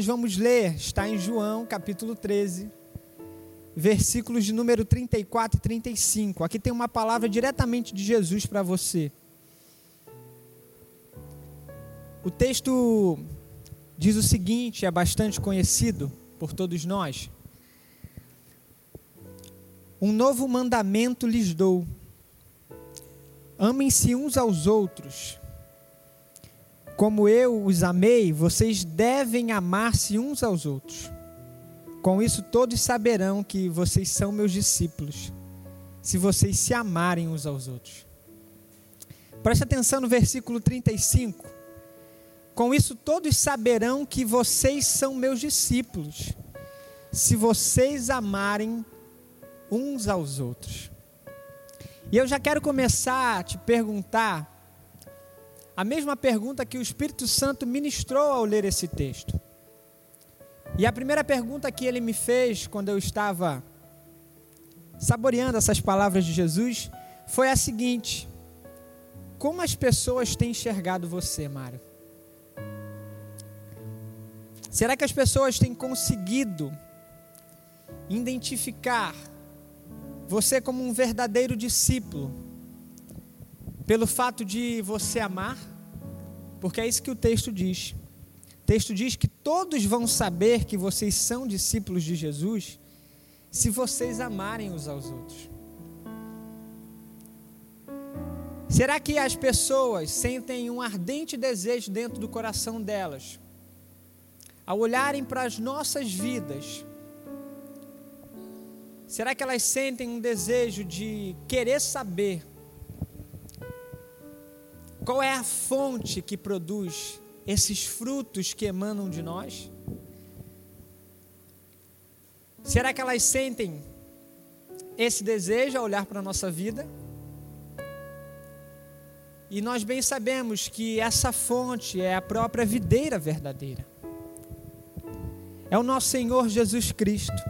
nós vamos ler está em João, capítulo 13, versículos de número 34 e 35. Aqui tem uma palavra diretamente de Jesus para você. O texto diz o seguinte, é bastante conhecido por todos nós. Um novo mandamento lhes dou: amem-se uns aos outros. Como eu os amei, vocês devem amar-se uns aos outros. Com isso, todos saberão que vocês são meus discípulos, se vocês se amarem uns aos outros. Preste atenção no versículo 35. Com isso, todos saberão que vocês são meus discípulos, se vocês amarem uns aos outros. E eu já quero começar a te perguntar a mesma pergunta que o Espírito Santo ministrou ao ler esse texto. E a primeira pergunta que ele me fez quando eu estava saboreando essas palavras de Jesus foi a seguinte: Como as pessoas têm enxergado você, Mário? Será que as pessoas têm conseguido identificar você como um verdadeiro discípulo pelo fato de você amar? Porque é isso que o texto diz texto diz que todos vão saber que vocês são discípulos de Jesus se vocês amarem uns aos outros. Será que as pessoas sentem um ardente desejo dentro do coração delas, ao olharem para as nossas vidas? Será que elas sentem um desejo de querer saber qual é a fonte que produz esses frutos que emanam de nós? Será que elas sentem esse desejo ao olhar para a nossa vida? E nós bem sabemos que essa fonte é a própria videira verdadeira. É o nosso Senhor Jesus Cristo.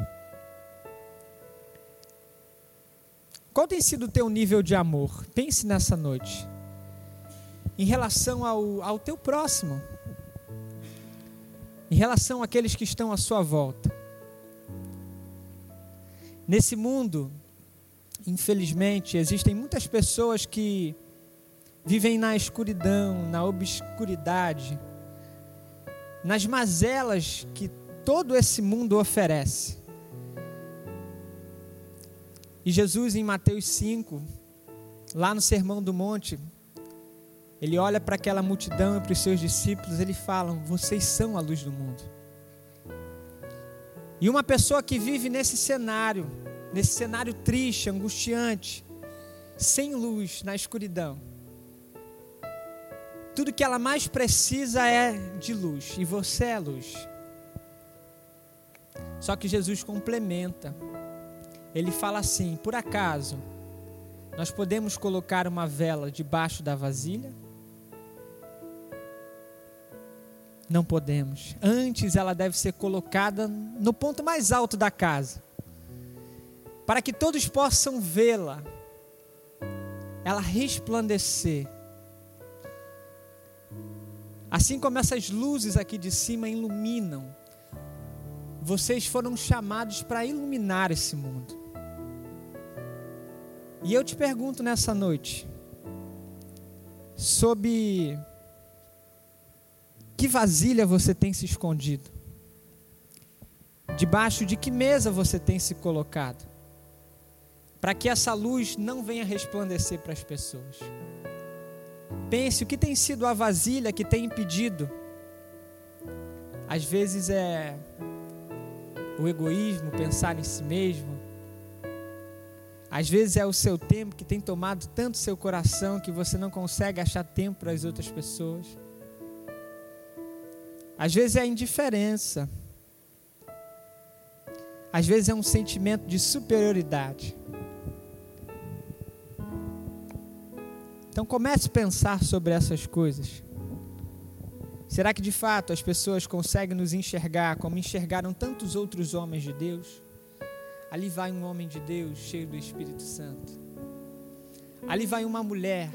Qual tem sido o teu nível de amor? Pense nessa noite em relação ao, ao teu próximo, em relação àqueles que estão à sua volta. Nesse mundo, infelizmente, existem muitas pessoas que vivem na escuridão, na obscuridade, nas mazelas que todo esse mundo oferece. E Jesus, em Mateus 5, lá no Sermão do Monte, ele olha para aquela multidão e para os seus discípulos, ele fala: Vocês são a luz do mundo. E uma pessoa que vive nesse cenário, nesse cenário triste, angustiante, sem luz, na escuridão, tudo que ela mais precisa é de luz, e você é luz. Só que Jesus complementa, ele fala assim: por acaso, nós podemos colocar uma vela debaixo da vasilha? Não podemos. Antes ela deve ser colocada no ponto mais alto da casa, para que todos possam vê-la, ela resplandecer. Assim como essas luzes aqui de cima iluminam, vocês foram chamados para iluminar esse mundo. E eu te pergunto nessa noite, sob que vasilha você tem se escondido? Debaixo de que mesa você tem se colocado? Para que essa luz não venha resplandecer para as pessoas. Pense o que tem sido a vasilha que tem impedido. Às vezes é o egoísmo, pensar em si mesmo. Às vezes é o seu tempo que tem tomado tanto seu coração que você não consegue achar tempo para as outras pessoas. Às vezes é indiferença. Às vezes é um sentimento de superioridade. Então comece a pensar sobre essas coisas. Será que de fato as pessoas conseguem nos enxergar como enxergaram tantos outros homens de Deus? Ali vai um homem de Deus cheio do Espírito Santo. Ali vai uma mulher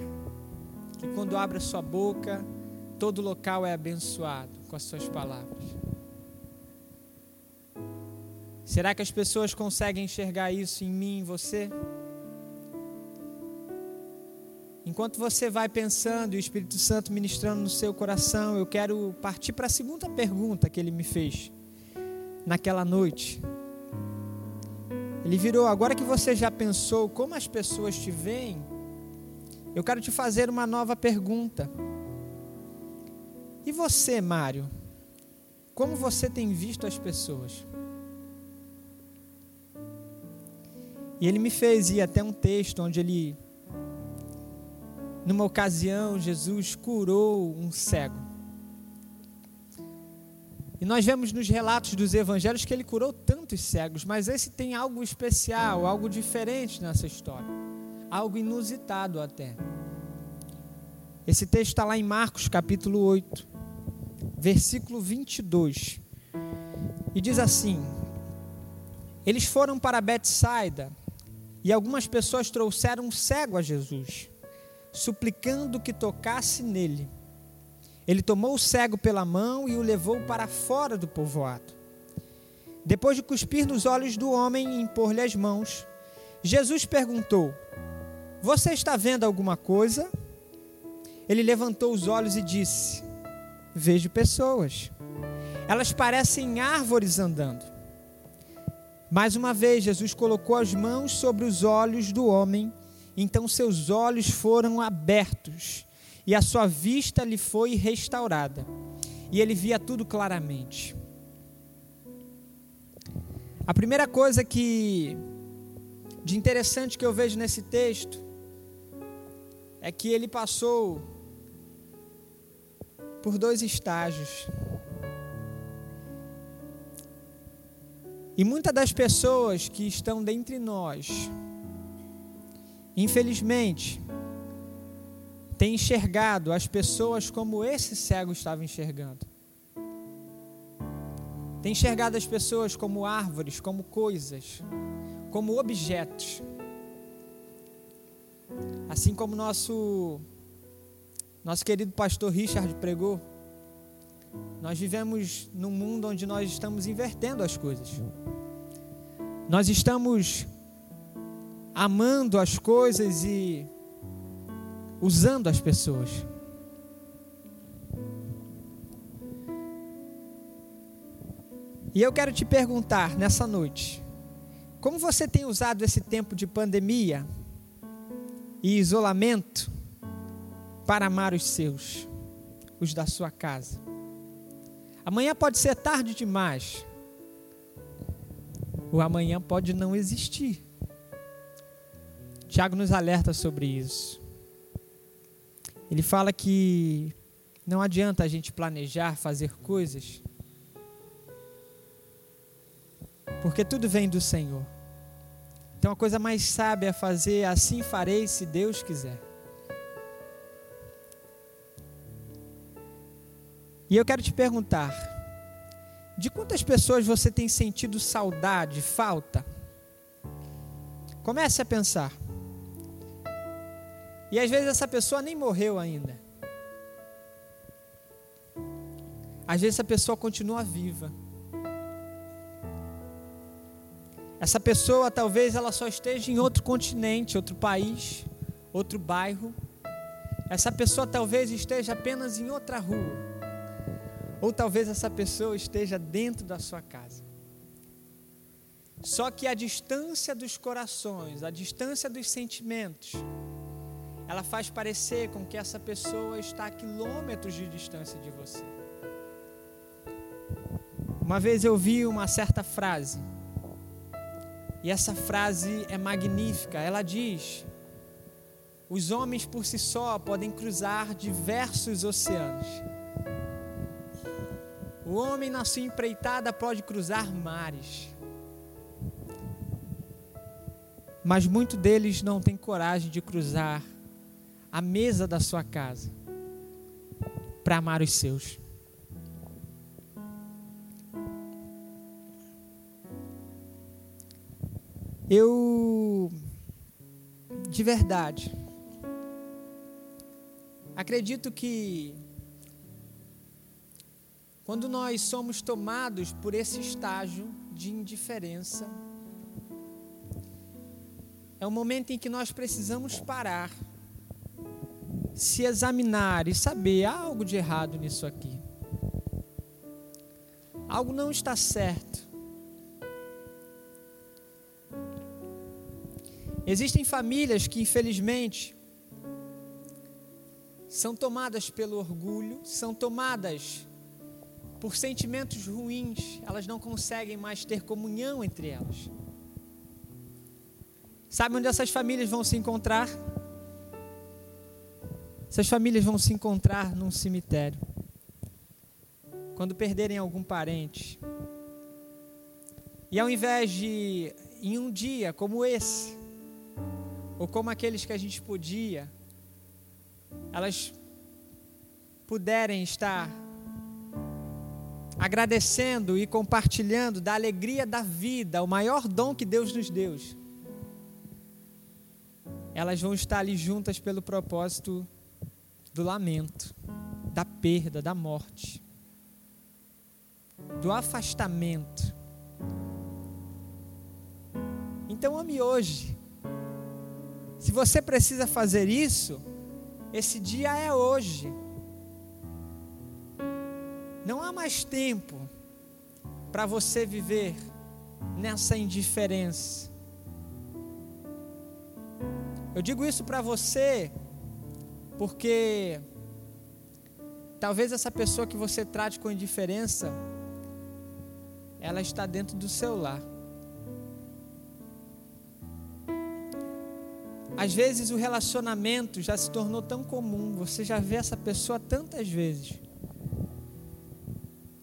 que quando abre a sua boca, todo local é abençoado com as suas palavras. Será que as pessoas conseguem enxergar isso em mim, em você? Enquanto você vai pensando e o Espírito Santo ministrando no seu coração, eu quero partir para a segunda pergunta que ele me fez naquela noite. Ele virou: agora que você já pensou como as pessoas te veem, eu quero te fazer uma nova pergunta. E você, Mário? Como você tem visto as pessoas? E ele me fez ir até um texto onde ele, numa ocasião, Jesus curou um cego. E nós vemos nos relatos dos evangelhos que ele curou tantos cegos, mas esse tem algo especial, algo diferente nessa história, algo inusitado até. Esse texto está lá em Marcos capítulo 8 versículo 22. E diz assim: Eles foram para Betsaida, e algumas pessoas trouxeram um cego a Jesus, suplicando que tocasse nele. Ele tomou o cego pela mão e o levou para fora do povoado. Depois de cuspir nos olhos do homem e impor-lhe as mãos, Jesus perguntou: Você está vendo alguma coisa? Ele levantou os olhos e disse: vejo pessoas. Elas parecem árvores andando. Mais uma vez, Jesus colocou as mãos sobre os olhos do homem, então seus olhos foram abertos e a sua vista lhe foi restaurada. E ele via tudo claramente. A primeira coisa que de interessante que eu vejo nesse texto é que ele passou por dois estágios. E muitas das pessoas que estão dentre nós, infelizmente, têm enxergado as pessoas como esse cego estava enxergando. Tem enxergado as pessoas como árvores, como coisas, como objetos. Assim como nosso nosso querido pastor Richard pregou, nós vivemos num mundo onde nós estamos invertendo as coisas. Nós estamos amando as coisas e usando as pessoas. E eu quero te perguntar nessa noite: como você tem usado esse tempo de pandemia e isolamento para amar os seus, os da sua casa. Amanhã pode ser tarde demais. O amanhã pode não existir. Tiago nos alerta sobre isso. Ele fala que não adianta a gente planejar, fazer coisas, porque tudo vem do Senhor. Então a coisa mais sábia é fazer assim farei se Deus quiser. E eu quero te perguntar: de quantas pessoas você tem sentido saudade, falta? Comece a pensar. E às vezes essa pessoa nem morreu ainda. Às vezes essa pessoa continua viva. Essa pessoa talvez ela só esteja em outro continente, outro país, outro bairro. Essa pessoa talvez esteja apenas em outra rua. Ou talvez essa pessoa esteja dentro da sua casa. Só que a distância dos corações, a distância dos sentimentos, ela faz parecer com que essa pessoa está a quilômetros de distância de você. Uma vez eu vi uma certa frase, e essa frase é magnífica. Ela diz: Os homens por si só podem cruzar diversos oceanos o homem na sua empreitada pode cruzar mares. Mas muitos deles não têm coragem de cruzar a mesa da sua casa para amar os seus. Eu, de verdade, acredito que quando nós somos tomados por esse estágio de indiferença. É o momento em que nós precisamos parar, se examinar e saber há algo de errado nisso aqui. Algo não está certo. Existem famílias que, infelizmente, são tomadas pelo orgulho, são tomadas por sentimentos ruins, elas não conseguem mais ter comunhão entre elas. Sabe onde essas famílias vão se encontrar? Essas famílias vão se encontrar num cemitério. Quando perderem algum parente. E ao invés de, em um dia como esse, ou como aqueles que a gente podia, elas puderem estar agradecendo e compartilhando da alegria da vida, o maior dom que Deus nos deu. Elas vão estar ali juntas pelo propósito do lamento, da perda, da morte, do afastamento. Então ame hoje. Se você precisa fazer isso, esse dia é hoje. Não há mais tempo para você viver nessa indiferença. Eu digo isso para você porque talvez essa pessoa que você trate com indiferença, ela está dentro do seu lar. Às vezes o relacionamento já se tornou tão comum, você já vê essa pessoa tantas vezes,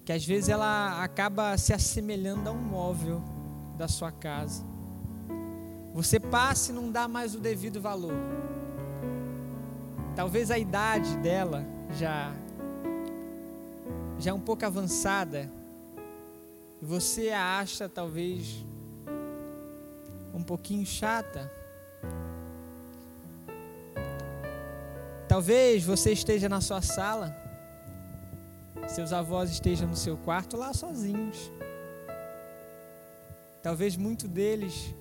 que às vezes ela acaba se assemelhando a um móvel da sua casa. Você passa e não dá mais o devido valor. Talvez a idade dela já já é um pouco avançada e você a acha talvez um pouquinho chata. Talvez você esteja na sua sala, seus avós estejam no seu quarto lá sozinhos. Talvez muito deles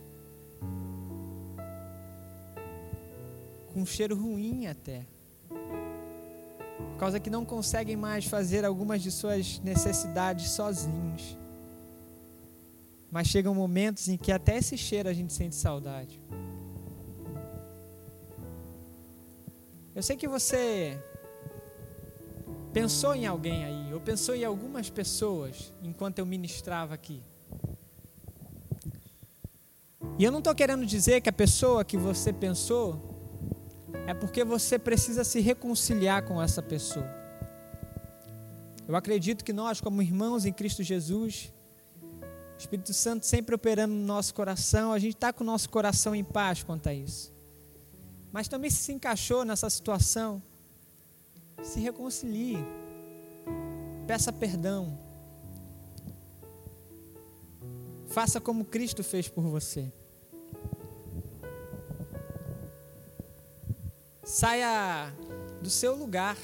com um cheiro ruim até. Por causa que não conseguem mais fazer algumas de suas necessidades sozinhos. Mas chegam momentos em que até esse cheiro a gente sente saudade. Eu sei que você pensou em alguém aí, ou pensou em algumas pessoas enquanto eu ministrava aqui. E eu não estou querendo dizer que a pessoa que você pensou é porque você precisa se reconciliar com essa pessoa. Eu acredito que nós, como irmãos em Cristo Jesus, Espírito Santo sempre operando no nosso coração, a gente está com o nosso coração em paz quanto a isso. Mas também se encaixou nessa situação, se reconcilie, peça perdão, faça como Cristo fez por você. Saia do seu lugar.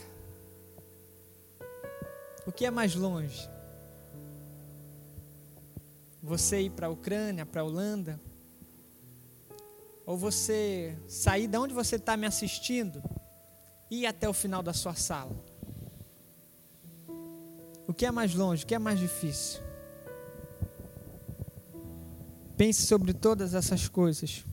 O que é mais longe? Você ir para a Ucrânia, para a Holanda? Ou você sair de onde você está me assistindo e até o final da sua sala? O que é mais longe? O que é mais difícil? Pense sobre todas essas coisas.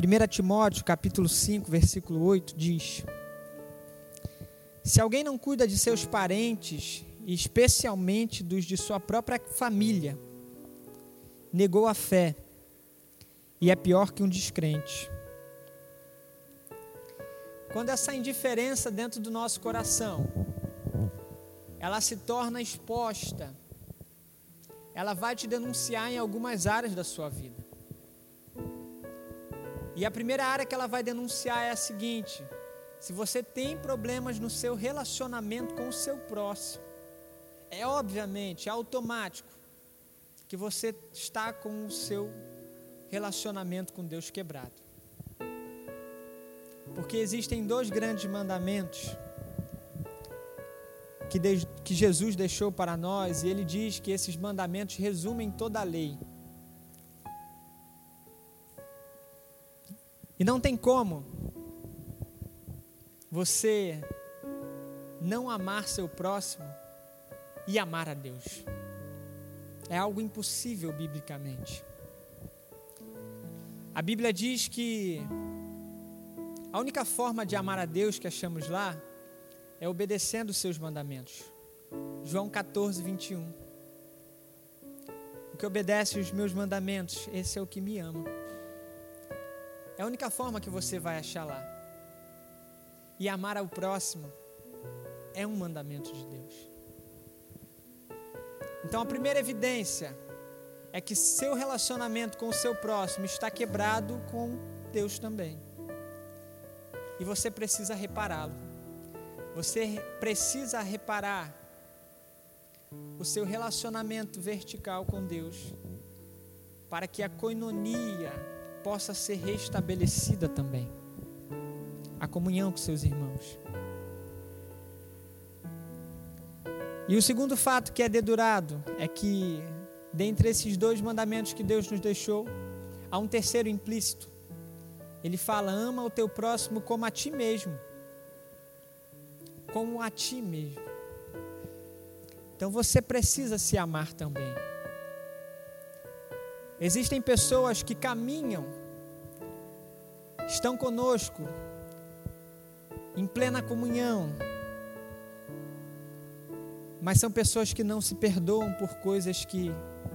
1 Timóteo capítulo 5, versículo 8 diz: Se alguém não cuida de seus parentes, especialmente dos de sua própria família, negou a fé e é pior que um descrente. Quando essa indiferença dentro do nosso coração, ela se torna exposta, ela vai te denunciar em algumas áreas da sua vida. E a primeira área que ela vai denunciar é a seguinte: se você tem problemas no seu relacionamento com o seu próximo, é obviamente, é automático, que você está com o seu relacionamento com Deus quebrado. Porque existem dois grandes mandamentos que, de, que Jesus deixou para nós, e ele diz que esses mandamentos resumem toda a lei. E não tem como você não amar seu próximo e amar a Deus. É algo impossível biblicamente. A Bíblia diz que a única forma de amar a Deus que achamos lá é obedecendo os seus mandamentos. João 14, 21. O que obedece os meus mandamentos, esse é o que me ama. É a única forma que você vai achar lá. E amar ao próximo é um mandamento de Deus. Então a primeira evidência é que seu relacionamento com o seu próximo está quebrado com Deus também. E você precisa repará-lo. Você precisa reparar o seu relacionamento vertical com Deus, para que a coinonia possa ser restabelecida também. A comunhão com seus irmãos. E o segundo fato que é dedurado é que, dentre esses dois mandamentos que Deus nos deixou, há um terceiro implícito. Ele fala: ama o teu próximo como a ti mesmo como a ti mesmo. Então você precisa se amar também. Existem pessoas que caminham, estão conosco, em plena comunhão, mas são pessoas que não se perdoam por coisas que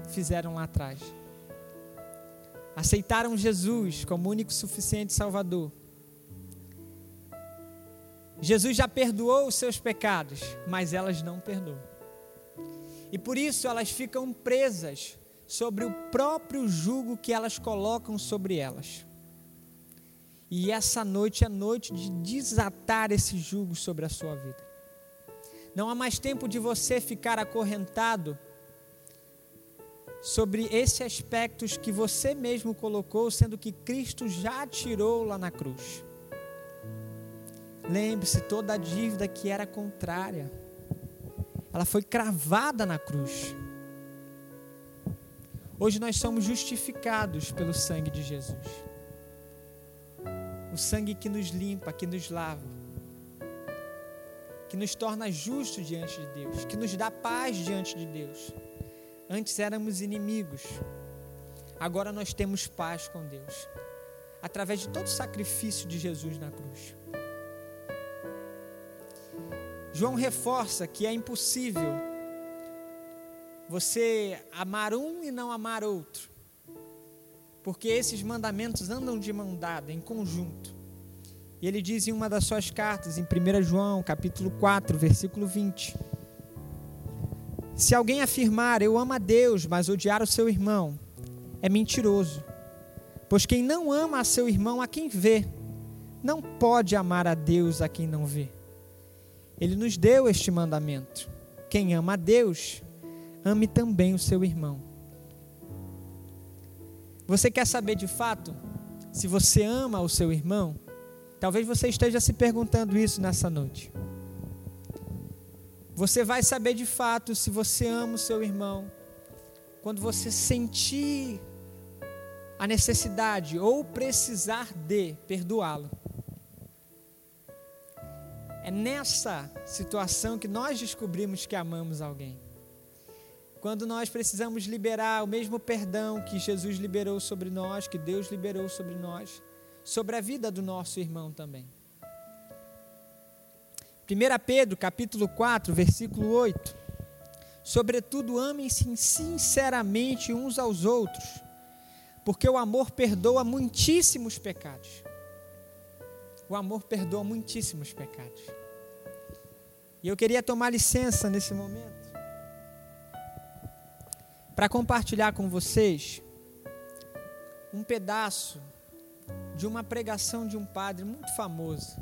fizeram lá atrás. Aceitaram Jesus como único suficiente Salvador Jesus já perdoou os seus pecados, mas elas não perdoam. E por isso elas ficam presas sobre o próprio jugo que elas colocam sobre elas. E essa noite é noite de desatar esse jugo sobre a sua vida. Não há mais tempo de você ficar acorrentado sobre esses aspectos que você mesmo colocou, sendo que Cristo já tirou lá na cruz. Lembre-se, toda a dívida que era contrária, ela foi cravada na cruz. Hoje nós somos justificados pelo sangue de Jesus. O sangue que nos limpa, que nos lava, que nos torna justos diante de Deus, que nos dá paz diante de Deus. Antes éramos inimigos, agora nós temos paz com Deus, através de todo o sacrifício de Jesus na cruz. João reforça que é impossível você amar um e não amar outro, porque esses mandamentos andam de mão dada, em conjunto. E ele diz em uma das suas cartas, em 1 João, capítulo 4, versículo 20: Se alguém afirmar eu amo a Deus, mas odiar o seu irmão, é mentiroso. Pois quem não ama a seu irmão a quem vê, não pode amar a Deus a quem não vê. Ele nos deu este mandamento: quem ama a Deus, ame também o seu irmão. Você quer saber de fato se você ama o seu irmão? Talvez você esteja se perguntando isso nessa noite. Você vai saber de fato se você ama o seu irmão quando você sentir a necessidade ou precisar de perdoá-lo. É nessa situação que nós descobrimos que amamos alguém. Quando nós precisamos liberar o mesmo perdão que Jesus liberou sobre nós, que Deus liberou sobre nós, sobre a vida do nosso irmão também. 1 Pedro, capítulo 4, versículo 8. Sobretudo, amem-se sinceramente uns aos outros, porque o amor perdoa muitíssimos pecados. O amor perdoa muitíssimos pecados. E eu queria tomar licença nesse momento para compartilhar com vocês um pedaço de uma pregação de um padre muito famoso.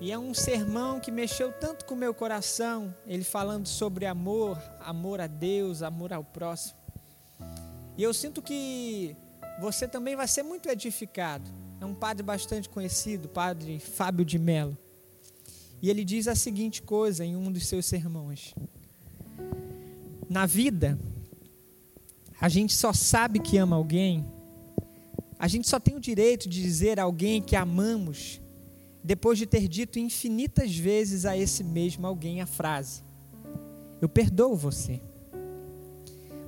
E é um sermão que mexeu tanto com o meu coração, ele falando sobre amor, amor a Deus, amor ao próximo. E eu sinto que você também vai ser muito edificado é um padre bastante conhecido, padre Fábio de Mello. E ele diz a seguinte coisa em um dos seus sermões: Na vida, a gente só sabe que ama alguém, a gente só tem o direito de dizer a alguém que amamos depois de ter dito infinitas vezes a esse mesmo alguém a frase: Eu perdoo você.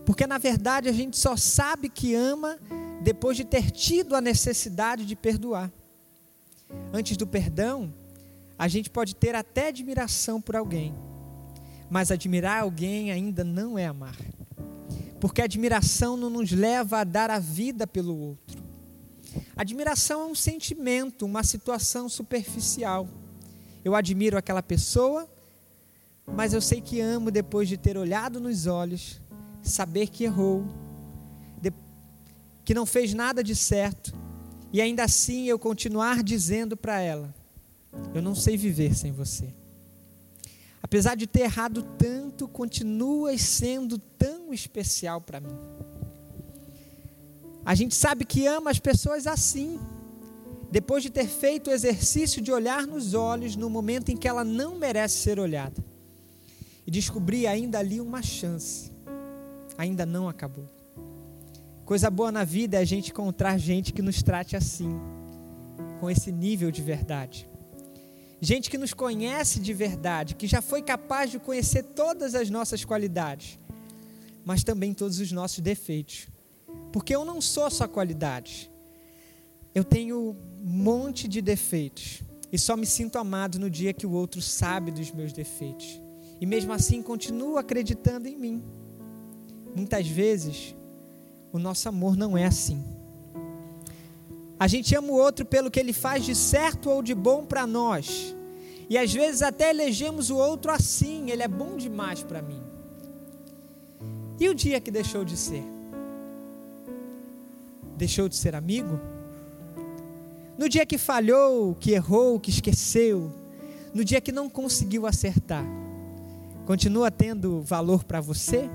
Porque na verdade a gente só sabe que ama depois de ter tido a necessidade de perdoar. Antes do perdão, a gente pode ter até admiração por alguém, mas admirar alguém ainda não é amar. Porque a admiração não nos leva a dar a vida pelo outro. Admiração é um sentimento, uma situação superficial. Eu admiro aquela pessoa, mas eu sei que amo depois de ter olhado nos olhos, saber que errou, que não fez nada de certo, e ainda assim eu continuar dizendo para ela: Eu não sei viver sem você. Apesar de ter errado tanto, continuas sendo tão especial para mim. A gente sabe que ama as pessoas assim, depois de ter feito o exercício de olhar nos olhos no momento em que ela não merece ser olhada e descobrir ainda ali uma chance. Ainda não acabou. Coisa boa na vida é a gente encontrar gente que nos trate assim, com esse nível de verdade. Gente que nos conhece de verdade, que já foi capaz de conhecer todas as nossas qualidades, mas também todos os nossos defeitos porque eu não sou só qualidade. Eu tenho um monte de defeitos. E só me sinto amado no dia que o outro sabe dos meus defeitos. E mesmo assim continuo acreditando em mim. Muitas vezes, o nosso amor não é assim. A gente ama o outro pelo que ele faz de certo ou de bom para nós. E às vezes até elegemos o outro assim, ele é bom demais para mim. E o dia que deixou de ser? Deixou de ser amigo? No dia que falhou, que errou, que esqueceu, no dia que não conseguiu acertar, continua tendo valor para você?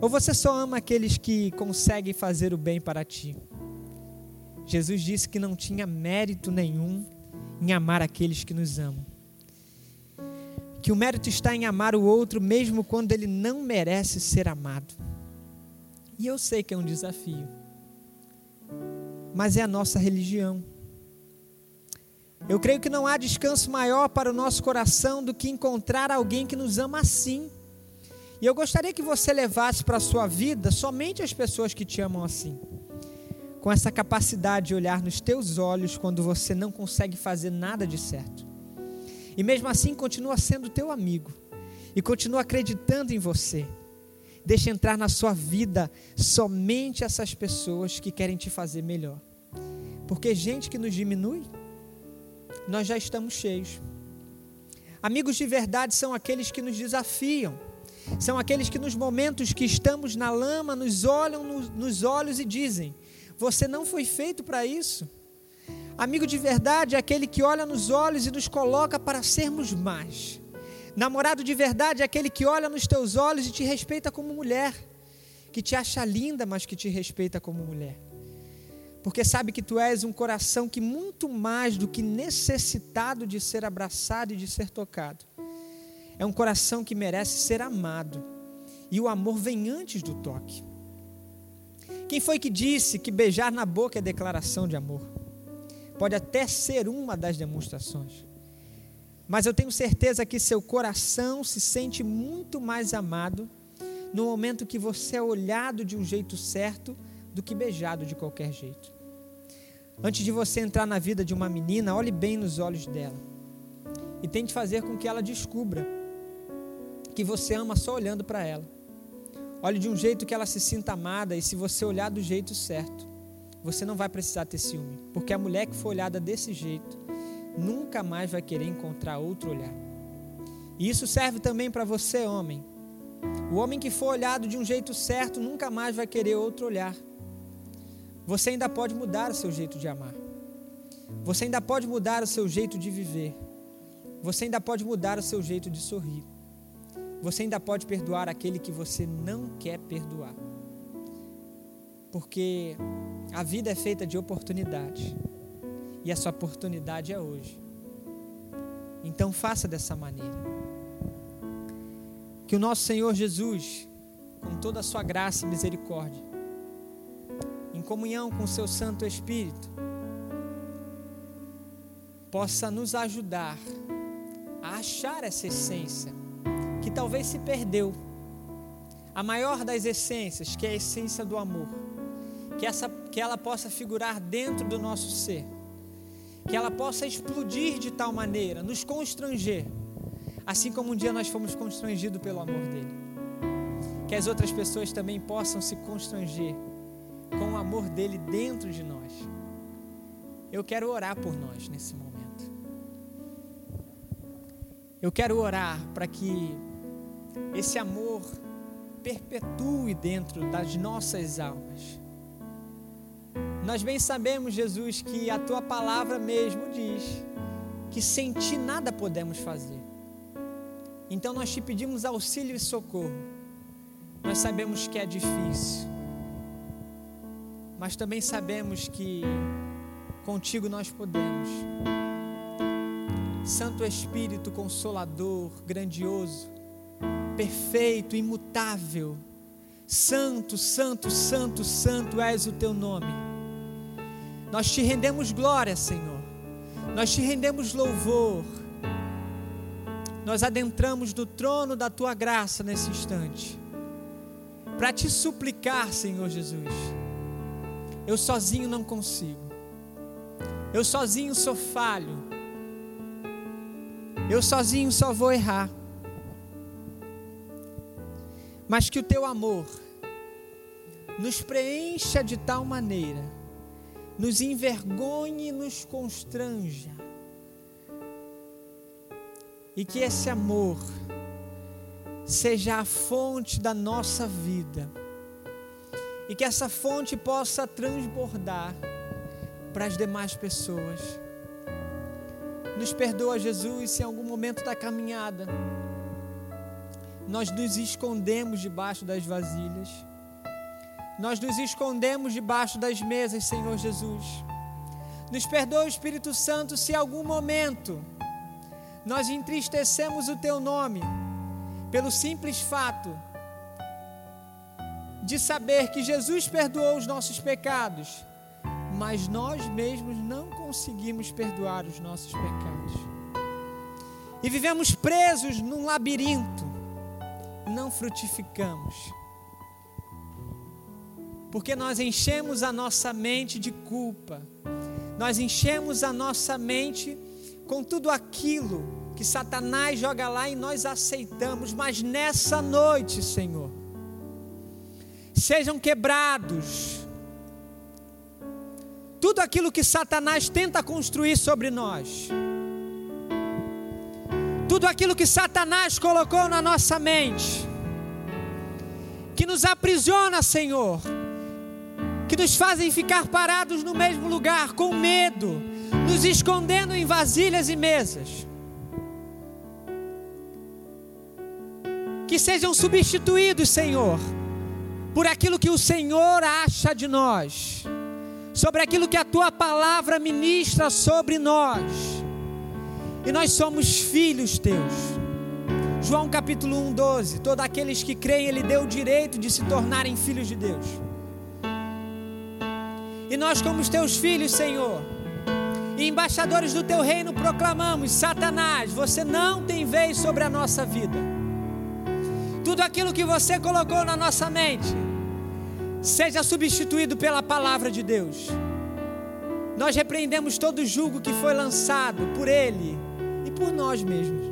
Ou você só ama aqueles que conseguem fazer o bem para ti? Jesus disse que não tinha mérito nenhum em amar aqueles que nos amam. Que o mérito está em amar o outro mesmo quando ele não merece ser amado. E eu sei que é um desafio mas é a nossa religião. Eu creio que não há descanso maior para o nosso coração do que encontrar alguém que nos ama assim. E eu gostaria que você levasse para a sua vida somente as pessoas que te amam assim. Com essa capacidade de olhar nos teus olhos quando você não consegue fazer nada de certo. E mesmo assim continua sendo teu amigo. E continua acreditando em você. Deixa entrar na sua vida somente essas pessoas que querem te fazer melhor. Porque gente que nos diminui, nós já estamos cheios. Amigos de verdade são aqueles que nos desafiam, são aqueles que nos momentos que estamos na lama nos olham nos olhos e dizem: Você não foi feito para isso. Amigo de verdade é aquele que olha nos olhos e nos coloca para sermos mais. Namorado de verdade é aquele que olha nos teus olhos e te respeita como mulher, que te acha linda, mas que te respeita como mulher. Porque sabe que tu és um coração que muito mais do que necessitado de ser abraçado e de ser tocado, é um coração que merece ser amado. E o amor vem antes do toque. Quem foi que disse que beijar na boca é declaração de amor? Pode até ser uma das demonstrações. Mas eu tenho certeza que seu coração se sente muito mais amado no momento que você é olhado de um jeito certo do que beijado de qualquer jeito. Antes de você entrar na vida de uma menina, olhe bem nos olhos dela e tente fazer com que ela descubra que você ama só olhando para ela. Olhe de um jeito que ela se sinta amada e se você olhar do jeito certo, você não vai precisar ter ciúme, porque a mulher que for olhada desse jeito, nunca mais vai querer encontrar outro olhar. E isso serve também para você, homem. O homem que for olhado de um jeito certo nunca mais vai querer outro olhar. Você ainda pode mudar o seu jeito de amar. Você ainda pode mudar o seu jeito de viver. Você ainda pode mudar o seu jeito de sorrir. Você ainda pode perdoar aquele que você não quer perdoar. Porque a vida é feita de oportunidades. E essa oportunidade é hoje. Então faça dessa maneira. Que o nosso Senhor Jesus, com toda a sua graça e misericórdia, em comunhão com o seu Santo Espírito, possa nos ajudar a achar essa essência que talvez se perdeu. A maior das essências, que é a essência do amor. Que, essa, que ela possa figurar dentro do nosso ser. Que ela possa explodir de tal maneira, nos constranger. Assim como um dia nós fomos constrangidos pelo amor dele. Que as outras pessoas também possam se constranger com o amor dele dentro de nós. Eu quero orar por nós nesse momento. Eu quero orar para que esse amor perpetue dentro das nossas almas. Nós bem sabemos, Jesus, que a tua palavra mesmo diz que sem ti nada podemos fazer. Então nós te pedimos auxílio e socorro. Nós sabemos que é difícil, mas também sabemos que contigo nós podemos. Santo Espírito Consolador, grandioso, perfeito, imutável, Santo, Santo, Santo, Santo és o teu nome. Nós te rendemos glória, Senhor. Nós te rendemos louvor. Nós adentramos no trono da tua graça nesse instante, para te suplicar, Senhor Jesus. Eu sozinho não consigo, eu sozinho sou falho, eu sozinho só vou errar. Mas que o teu amor nos preencha de tal maneira, nos envergonhe e nos constranja. E que esse amor seja a fonte da nossa vida. E que essa fonte possa transbordar para as demais pessoas. Nos perdoa, Jesus, se em algum momento da caminhada nós nos escondemos debaixo das vasilhas, nós nos escondemos debaixo das mesas, Senhor Jesus. Nos perdoa, Espírito Santo, se algum momento nós entristecemos o Teu nome, pelo simples fato de saber que Jesus perdoou os nossos pecados, mas nós mesmos não conseguimos perdoar os nossos pecados. E vivemos presos num labirinto não frutificamos. Porque nós enchemos a nossa mente de culpa, nós enchemos a nossa mente com tudo aquilo que Satanás joga lá e nós aceitamos, mas nessa noite, Senhor, sejam quebrados. Tudo aquilo que Satanás tenta construir sobre nós. Tudo aquilo que Satanás colocou na nossa mente, que nos aprisiona, Senhor, que nos fazem ficar parados no mesmo lugar, com medo, nos escondendo em vasilhas e mesas. Que sejam substituídos, Senhor, por aquilo que o Senhor acha de nós, sobre aquilo que a tua palavra ministra sobre nós e nós somos filhos teus. João capítulo 1, 12. Todos aqueles que creem, Ele deu o direito de se tornarem filhos de Deus. E nós, como os teus filhos, Senhor, e embaixadores do teu reino, proclamamos: Satanás, você não tem vez sobre a nossa vida. Tudo aquilo que você colocou na nossa mente, seja substituído pela palavra de Deus. Nós repreendemos todo o jugo que foi lançado por Ele por nós mesmos.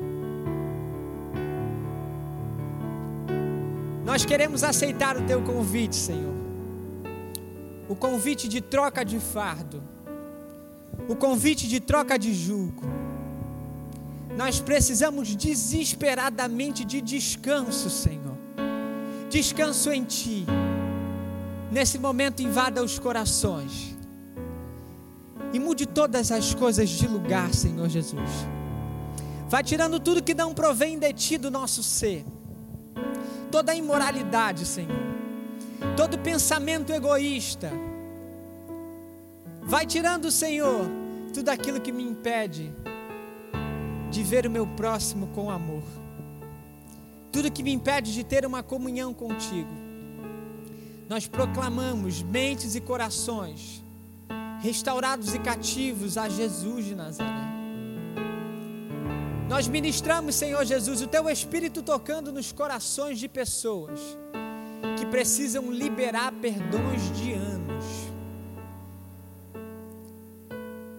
Nós queremos aceitar o teu convite, Senhor. O convite de troca de fardo. O convite de troca de jugo. Nós precisamos desesperadamente de descanso, Senhor. Descanso em Ti. Nesse momento, invada os corações. E mude todas as coisas de lugar, Senhor Jesus. Vai tirando tudo que não provém de ti do nosso ser. Toda imoralidade, Senhor. Todo pensamento egoísta. Vai tirando, Senhor, tudo aquilo que me impede de ver o meu próximo com amor. Tudo que me impede de ter uma comunhão contigo. Nós proclamamos mentes e corações restaurados e cativos a Jesus de Nazaré. Nós ministramos, Senhor Jesus, o teu espírito tocando nos corações de pessoas que precisam liberar perdões de anos.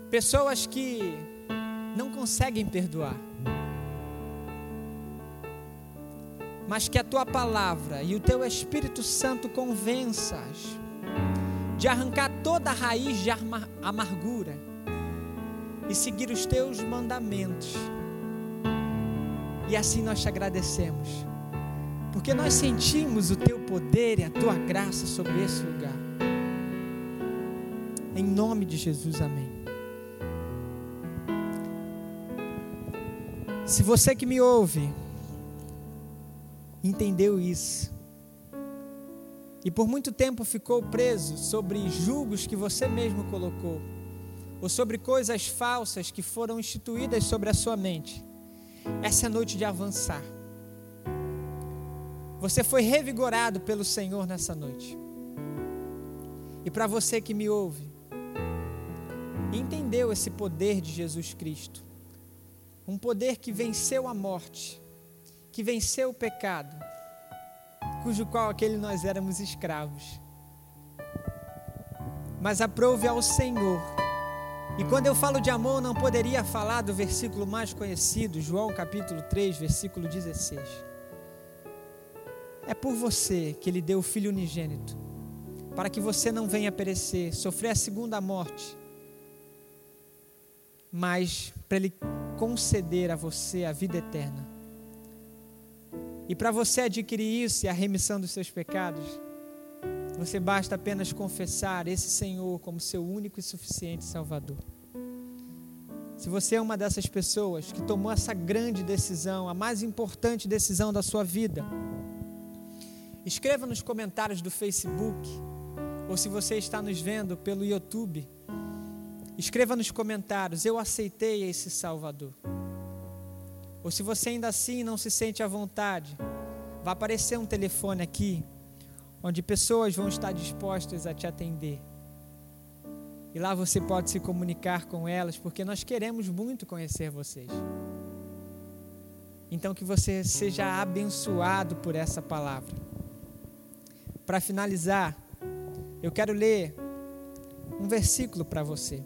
Pessoas que não conseguem perdoar. Mas que a tua palavra e o teu Espírito Santo convenças de arrancar toda a raiz de amargura e seguir os teus mandamentos. E assim nós te agradecemos, porque nós sentimos o teu poder e a tua graça sobre esse lugar. Em nome de Jesus, amém. Se você que me ouve entendeu isso, e por muito tempo ficou preso sobre julgos que você mesmo colocou, ou sobre coisas falsas que foram instituídas sobre a sua mente. Essa é a noite de avançar. Você foi revigorado pelo Senhor nessa noite. E para você que me ouve, entendeu esse poder de Jesus Cristo, um poder que venceu a morte, que venceu o pecado, cujo qual aquele nós éramos escravos. Mas aprove ao Senhor. E quando eu falo de amor, não poderia falar do versículo mais conhecido, João capítulo 3, versículo 16. É por você que ele deu o filho unigênito, para que você não venha perecer, sofrer a segunda morte, mas para ele conceder a você a vida eterna. E para você adquirir isso e a remissão dos seus pecados, você basta apenas confessar esse Senhor como seu único e suficiente Salvador. Se você é uma dessas pessoas que tomou essa grande decisão, a mais importante decisão da sua vida, escreva nos comentários do Facebook, ou se você está nos vendo pelo YouTube, escreva nos comentários: Eu aceitei esse Salvador. Ou se você ainda assim não se sente à vontade, vai aparecer um telefone aqui, onde pessoas vão estar dispostas a te atender. E lá você pode se comunicar com elas, porque nós queremos muito conhecer vocês. Então que você seja abençoado por essa palavra. Para finalizar, eu quero ler um versículo para você.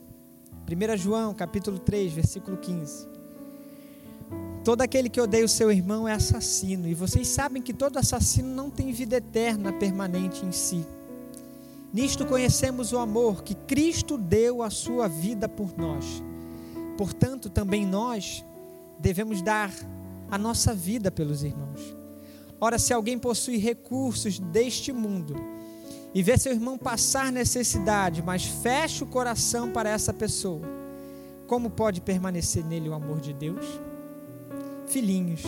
1 João, capítulo 3, versículo 15. Todo aquele que odeia o seu irmão é assassino, e vocês sabem que todo assassino não tem vida eterna permanente em si. Nisto conhecemos o amor que Cristo deu a sua vida por nós. Portanto, também nós devemos dar a nossa vida pelos irmãos. Ora, se alguém possui recursos deste mundo e vê seu irmão passar necessidade, mas fecha o coração para essa pessoa, como pode permanecer nele o amor de Deus? Filhinhos,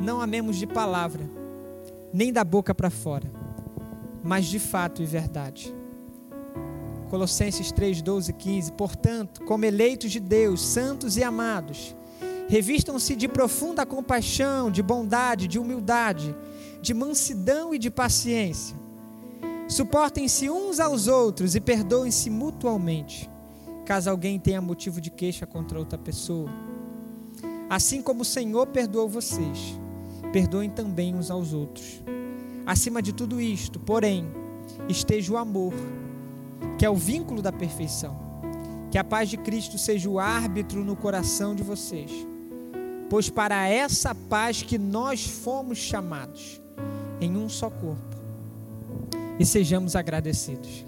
não amemos de palavra, nem da boca para fora, mas de fato e verdade. Colossenses 3, 12 e 15. Portanto, como eleitos de Deus, santos e amados, revistam-se de profunda compaixão, de bondade, de humildade, de mansidão e de paciência. Suportem-se uns aos outros e perdoem-se mutualmente, caso alguém tenha motivo de queixa contra outra pessoa. Assim como o Senhor perdoou vocês, perdoem também uns aos outros. Acima de tudo isto, porém, esteja o amor, que é o vínculo da perfeição. Que a paz de Cristo seja o árbitro no coração de vocês. Pois para essa paz que nós fomos chamados, em um só corpo. E sejamos agradecidos.